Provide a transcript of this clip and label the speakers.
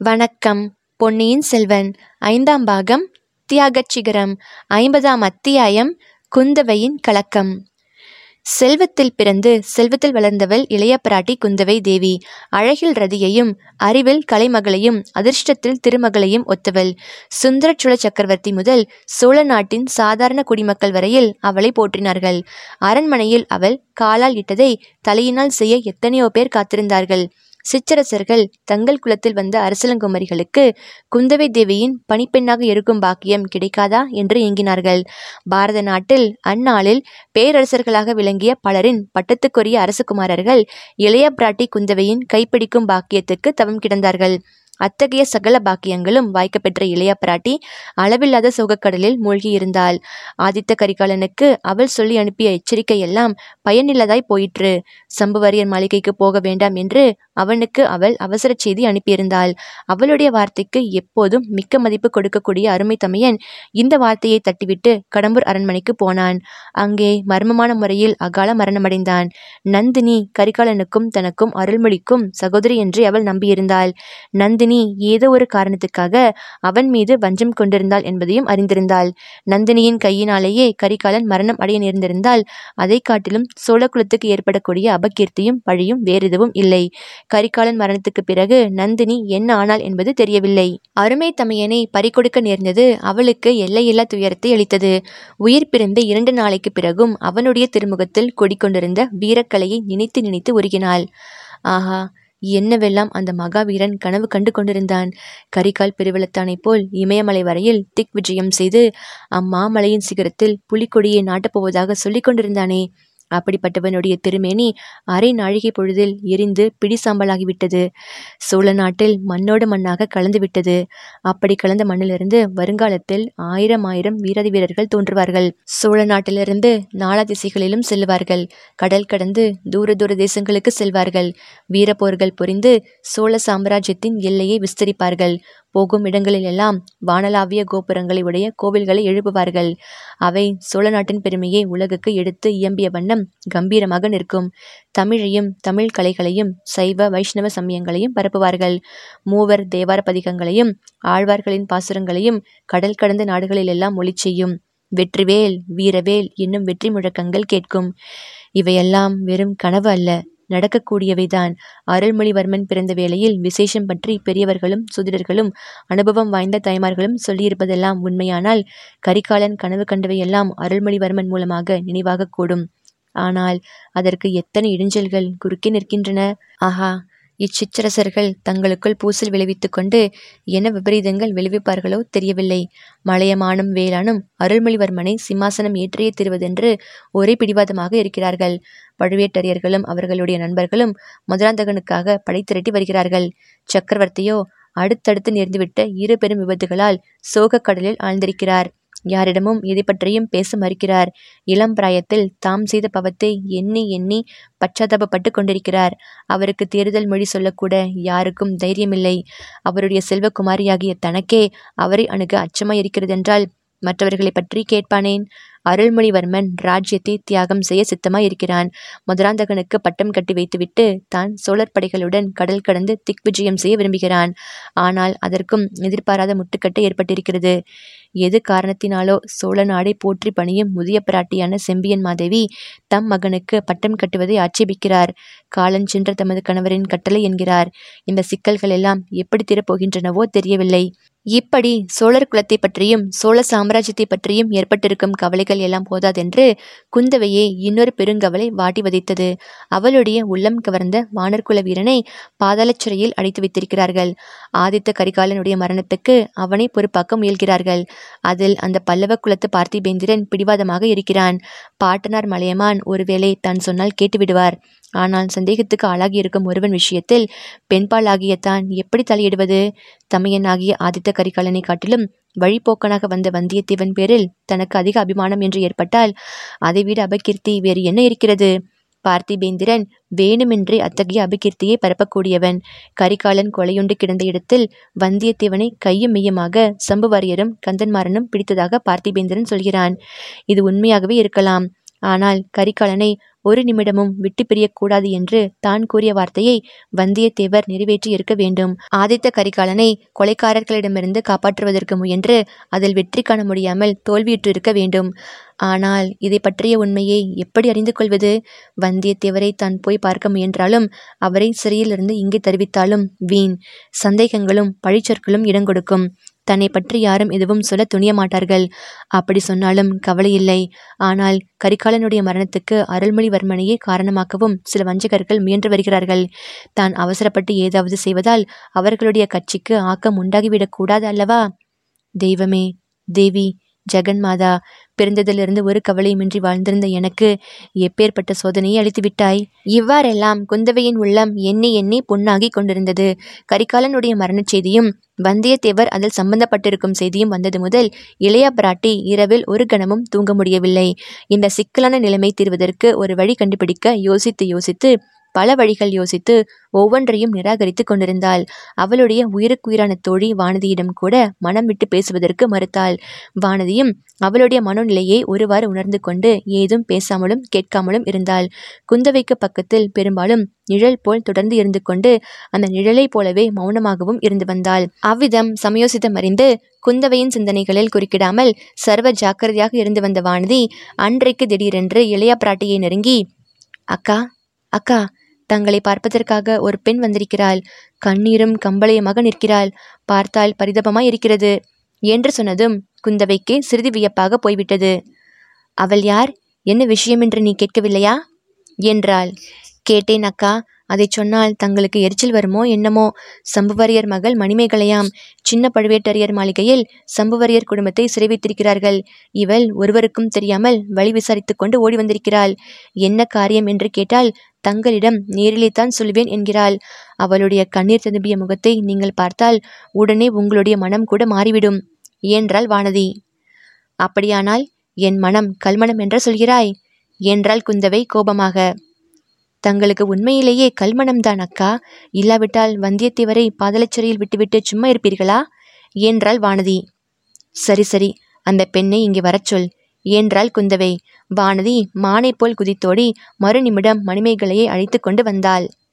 Speaker 1: வணக்கம். பொன்னியின் செல்வன் ஐந்தாம் பாகம் தியாகச் சிகரம் ஐம்பதாம் அத்தியாயம் குந்தவையின் கலக்கம். செல்வத்தில் பிறந்து செல்வத்தில் வளர்ந்தவள் இளைய பிராட்டி குந்தவை தேவி. அழகில் ரதியையும் அறிவில் கலைமகளையும் அதிர்ஷ்டத்தில் திருமகளையும் ஒத்தவள். சுந்தர சக்கரவர்த்தி முதல் சோழ நாட்டின் சாதாரண குடிமக்கள் வரையில் அவளை போற்றினார்கள். அரண்மனையில் அவள் காலால் இட்டதை தலையினால் செய்ய எத்தனையோ பேர் காத்திருந்தார்கள். சிற்றரசர்கள் தங்கள் குலத்தில் வந்த அரசலங்குமரிகளுக்கு குந்தவை தேவியின் பணிப்பெண்ணாக இருக்கும் பாக்கியம் கிடைக்காதா என்று ஏங்கினார்கள். பாரத நாட்டில் அந்நாளில் பேரரசர்களாக விளங்கிய பலரின் பட்டத்துக்குரிய அரசகுமாரர்கள் இளைய பிராட்டி குந்தவையின் கைப்பிடிக்கும் பாக்கியத்துக்கு தவம் கிடந்தார்கள். அத்தகைய சகல பாக்கியங்களும் வாய்க்கப்பெற்ற இளைய பிராட்டி அளவில்லாத சோகக்கடலில் மூழ்கியிருந்தாள். ஆதித்த கரிகாலனுக்கு அவள் சொல்லி அனுப்பிய எச்சரிக்கை எல்லாம் பயனில்லதாய் போயிற்று. சம்புவரையர் மாளிகைக்கு போக வேண்டாம் என்று அவனுக்கு அவள் அவசர செய்தி அனுப்பியிருந்தாள். அவளுடைய வார்த்தைக்கு எப்போதும் மிக்க மதிப்பு கொடுக்கக்கூடிய அருமை தமையன் இந்த வார்த்தையை தட்டிவிட்டு கடம்பூர் அரண்மனைக்கு போனான். அங்கே மர்மமான முறையில் அகால மரணமடைந்தான். நந்தினி கரிகாலனுக்கும் தனக்கும் அருள்மொழிக்கும் சகோதரி என்று அவள் நம்பியிருந்தாள். நந்தினி ஏதோ ஒரு காரணத்துக்காக அவன் மீது வஞ்சம் கொண்டிருந்தாள் என்பதையும் அறிந்திருந்தாள். நந்தினியின் கையினாலேயே கரிகாலன் மரணம் அடைய நேர்ந்திருந்தால் அதை காட்டிலும் சோழகுலத்துக்கு ஏற்படக்கூடிய அபகீர்த்தியும் பழியும் வேறெதுவும் இல்லை. கரிகாலன் மரணத்துக்கு பிறகு நந்தினி என்ன ஆனாள் என்பது தெரியவில்லை. அருமை தமையனை பறிகொடுக்க நேர்ந்தது அவளுக்கு எல்லையில்லா துயரத்தை அளித்தது. உயிர் பிறந்த இரண்டு நாளைக்கு பிறகும் அவனுடைய திருமுகத்தில் கொடிக்கொண்டிருந்த வீரக்கலையை நினைத்து நினைத்து உருகினாள். ஆஹா! என்னவெல்லாம் அந்த மகாவீரன் கனவு கண்டு கொண்டிருந்தான்? கரிகால் பெருவெளத்தானைப் போல் இமயமலை வரையில் திக் விஜயம் செய்து அம்மாமலையின் சிகரத்தில் புலிக்கொடியை நாட்டப்போவதாக சொல்லிக் கொண்டிருந்தானே? அப்படிப்பட்டவனுடைய திருமேனி அரை நாழிகை பொழுதில் எரிந்து பிடிசாம்பலாகிவிட்டது சோழ நாட்டில் மண்ணோடு மண்ணாக கலந்து விட்டது. அப்படி கலந்த மண்ணிலிருந்து வருங்காலத்தில் ஆயிரம் ஆயிரம் வீராதி வீரர்கள் தோன்றுவார்கள். சோழ நாட்டிலிருந்து நாலா திசைகளிலும் செல்வார்கள். கடல் கடந்து தூர தூர தேசங்களுக்கு செல்வார்கள். வீரப்போர்கள் புரிந்து சோழ சாம்ராஜ்யத்தின் எல்லையை விஸ்தரிப்பார்கள். போகும் இடங்களிலெல்லாம் வானலாவிய கோபுரங்களை உடைய கோவில்களை எழுப்புவார்கள். அவை சோழ நாட்டின் பெருமையை உலகுக்கு எடுத்து இயம்பிய வண்ணம் கம்பீரமாக நிற்கும். தமிழையும் தமிழ் கலைகளையும் சைவ வைஷ்ணவ சமயங்களையும் பரப்புவார்கள். மூவர் தேவார பதிகங்களையும் ஆழ்வார்களின் பாசுரங்களையும் கடல் கடந்த நாடுகளிலெல்லாம் ஒளி செய்யும். வெற்றிவேல் வீரவேல் என்னும் வெற்றி முழக்கங்கள் கேட்கும். இவையெல்லாம் வெறும் கனவு அல்ல. நடக்கக்கூடியவைதான். அருள்மொழிவர்மன் பிறந்த வேளையில் விசேஷம் பற்றி பெரியவர்களும் சுதிடர்களும் அனுபவம் வாய்ந்த தாய்மார்களும் சொல்லியிருப்பதெல்லாம் உண்மையானால் கரிகாலன் கனவு கண்டவையெல்லாம் அருள்மொழிவர்மன் மூலமாக நினைவாகக்கூடும் ஆனால் அதற்கு எத்தனை இடைஞ்சல்கள் குறுக்கே நிற்கின்றன? ஆஹா! இச்சிற்றரசர்கள் தங்களுக்குள் பூசல் விளைவித்து கொண்டு என்ன விபரீதங்கள் விளைவிப்பார்களோ தெரியவில்லை. மலையமானும் வேளானும் அருள்மொழிவர்மனை சிம்மாசனம் ஏற்றியே திருவதென்று ஒரே பிடிவாதமாக இருக்கிறார்கள். பழுவேட்டரையர்களும் அவர்களுடைய நண்பர்களும் மதுராந்தகனுக்காக படை திரட்டி வருகிறார்கள். சக்கரவர்த்தியோ அடுத்தடுத்து நேர்ந்துவிட்ட இரு பெரும் விபத்துகளால் சோகக் கடலில் ஆழ்ந்திருக்கிறார். யாரிடமும் எதை பற்றியும் பேச மறுக்கிறார். இளம் பிராயத்தில் தாம் செய்த பவத்தை எண்ணி எண்ணி பச்சாதாபப்பட்டு கொண்டிருக்கிறார். அவருக்கு தேர்தல் மொழி சொல்லக்கூட யாருக்கும் தைரியமில்லை. அவருடைய செல்வகுமாரியாகிய தனக்கே அவரை அணுக அச்சமாய் இருக்கிறதென்றால் மற்றவர்களை பற்றி கேட்பானேன்? அருள்மொழிவர்மன் ராஜ்யத்தை தியாகம் செய்ய சித்தமாய் இருக்கிறான் மதுராந்தகனுக்கு பட்டம் கட்டி வைத்துவிட்டு தான் சோழர் படைகளுடன் கடல் கடந்து திக் விஜயம் செய்ய விரும்புகிறான். ஆனால் அதற்கும் எதிர்பாராத முட்டுக்கட்டை ஏற்பட்டிருக்கிறது. எது காரணத்தினாலோ சோழ நாடை போற்றி பணியும் முதிய பிராட்டியான செம்பியன் மாதேவி தம் மகனுக்கு பட்டம் கட்டுவதை ஆட்சேபிக்கிறார். காலஞ்சென்ற தமது கணவரின் கட்டளை என்கிறார். இந்த சிக்கல்கள் எல்லாம் எப்படி தீரப்போகின்றனவோ தெரியவில்லை. இப்படி சோழர் குலத்தை பற்றியும் சோழ சாம்ராஜ்யத்தை பற்றியும் ஏற்பட்டிருக்கும் கவலைகள் எல்லாம் போதாதென்று குந்தவையே இன்னொரு பெருங்கவலை வாட்டி வதைத்தது. அவளுடைய உள்ளம் கவர்ந்த வானர்குல வீரனை பாதாள சிறையில் அடைத்து வைத்திருக்கிறார்கள். ஆதித்த கரிகாலனுடைய மரணத்துக்கு அவனை பொறுப்பாக்க முயல்கிறார்கள். அதில் அந்த பல்லவ குலத்து பார்த்திபேந்திரன் பிடிவாதமாக இருக்கிறான். பாட்டனார் மலையமான் ஒருவேளை தான் சொன்னால் கேட்டுவிடுவார். ஆனால் சந்தேகத்துக்கு ஆளாகியிருக்கும் ஒருவன் விஷயத்தில் பெண்பால் ஆகிய தான் எப்படி தலையிடுவது? தமையனாகிய ஆதித்த கரிகாலனை காட்டிலும் வழிபோக்கனாக வந்த வந்தியத்தேவன் பேரில் தனக்கு அதிக அபிமானம் என்று ஏற்பட்டால் அதைவிட அபகீர்த்தி வேறு என்ன இருக்கிறது? பார்த்திபேந்திரன் வேணுமென்றே அத்தகைய அபகீர்த்தியை பரப்பக்கூடியவன். கரிகாலன் கொலையுண்டு கிடந்த இடத்தில் வந்தியத்தேவனை கையும் மெய்யமாக சம்புவாரியரும் கந்தன்மாறனும் பிடித்ததாக பார்த்திபேந்திரன் சொல்கிறான். இது உண்மையாகவே இருக்கலாம். ஆனால் கரிகாலனை ஒரு நிமிடமும் விட்டு பிரியக்கூடாது என்று தான் கூறிய வார்த்தையை வந்தியத்தேவர் நிறைவேற்றி இருக்க வேண்டும். ஆதித்த கரிகாலனை கொலைக்காரர்களிடமிருந்து காப்பாற்றுவதற்கு முயன்று அதில் வெற்றி காண முடியாமல் தோல்வியுற்று இருக்க வேண்டும். ஆனால் இதை பற்றிய உண்மையை எப்படி அறிந்து கொள்வது? வந்தியத்தேவரை தான் போய் பார்க்க முயன்றாலும் அவரை சிறையிலிருந்து இங்கே தெரிவித்தாலும் வீண். சந்தேகங்களும் பழிச்சொற்களும் இடம் கொடுக்கும். தன்னை பற்றி யாரும் எதுவும் சொல்ல துணிய மாட்டார்கள் அப்படி சொன்னாலும் கவலை இல்லை. ஆனால் கரிகாலனுடைய மரணத்துக்கு அருள்மொழிவர்மனையே காரணமாக்கவும் சில வஞ்சகர்கள் முயன்று வருகிறார்கள். தான் அவசரப்பட்டு ஏதாவது செய்வதால் அவர்களுடைய கட்சிக்கு ஆக்கம் உண்டாகிவிடக்கூடாது அல்லவா? தெய்வமே தேவி ஜெகன்மாதா பிறந்ததிலிருந்து ஒரு கவலையுமின்றி வாழ்ந்திருந்த எனக்கு எப்பேற்பட்ட சோதனையை அளித்துவிட்டாய்? இவ்வாறெல்லாம் குந்தவையின் உள்ளம் எண்ணி எண்ணி புண்ணாகி கொண்டிருந்தது. கரிகாலனுடைய மரணச் செய்தியும் வந்தியத்தேவர் அதில் சம்பந்தப்பட்டிருக்கும் செய்தியும் வந்தது முதல் இளைய பிராட்டி இரவில் ஒரு கணமும் தூங்க முடியவில்லை. இந்த சிக்கலான நிலைமை தீர்வதற்கு ஒரு வழி கண்டுபிடிக்க யோசித்து யோசித்து பல வழிகள் யோசித்து ஒவ்வொன்றையும் நிராகரித்து கொண்டிருந்தாள். அவளுடைய உயிருக்குயிரான தோழி வானதியிடம் கூட மனம் விட்டு பேசுவதற்கு மறுத்தாள். வானதியும் அவளுடைய மனோநிலையை ஒருவாறு உணர்ந்து கொண்டு ஏதும் பேசாமலும் கேட்காமலும் இருந்தாள். குந்தவைக்கு பக்கத்தில் பெரும்பாலும் நிழல் போல் தொடர்ந்து இருந்து கொண்டு அந்த நிழலைப் போலவே மௌனமாகவும் இருந்து வந்தாள். அவ்விதம் சமயோசிதம் அறிந்து குந்தவையின் சிந்தனைகளில் குறுக்கிடாமல் சர்வ ஜாக்கிரதையாக இருந்து வந்த வானதி அன்றைக்கு திடீரென்று இளையா பிராட்டியை நெருங்கி அக்கா அக்கா தங்களை பார்ப்பதற்காக ஒரு பெண் வந்திருக்கிறாள். கண்ணீரும் கம்பளையுமாக நிற்கிறாள். பார்த்தால் பரிதபமாய் இருக்கிறது என்று சொன்னதும் குந்தவைக்கு சிறிது வியப்பாக போய்விட்டது. அவள் யார்? என்ன விஷயம் என்று நீ கேட்கவில்லையா? என்றாள். கேட்டேன் அக்கா. அதை சொன்னால் தங்களுக்கு எரிச்சல் வருமோ என்னமோ? சம்புவரையர் மகள் மணிமேகலையாம் சின்ன பழுவேட்டரையர் மாளிகையில் சம்புவரையர் குடும்பத்தை சிறை வைத்திருக்கிறார்கள் இவள் ஒருவருக்கும் தெரியாமல் வழி விசாரித்து கொண்டு ஓடி வந்திருக்கிறாள். என்ன காரியம் என்று கேட்டால் தங்களிடம் நேரிலே தான் சொல்வேன் என்கிறாள். அவளுடைய கண்ணீர் ததும்பிய முகத்தை நீங்கள் பார்த்தால் உடனே உங்களுடைய மனம் கூட மாறிவிடும். என்றாள் வானதி? அப்படியானால் என் மனம் கல்மணம் என்று சொல்கிறாய்? என்றாள் குந்தவை கோபமாக. தங்களுக்கு உண்மையிலேயே கல்மணம்தான் அக்கா. இல்லாவிட்டால் வந்தியத்தேவரை பாதலச்சிறையில் விட்டுவிட்டு சும்மா இருப்பீர்களா? என்றாள் வானதி. சரி சரி அந்த பெண்ணை இங்கே வரச் சொல் என்றாள் குந்தவை. வானதி மானை போல் குதித்தோடி மறுநிமிடம் மணிமேகலையை அழைத்து கொண்டு வந்தாள்.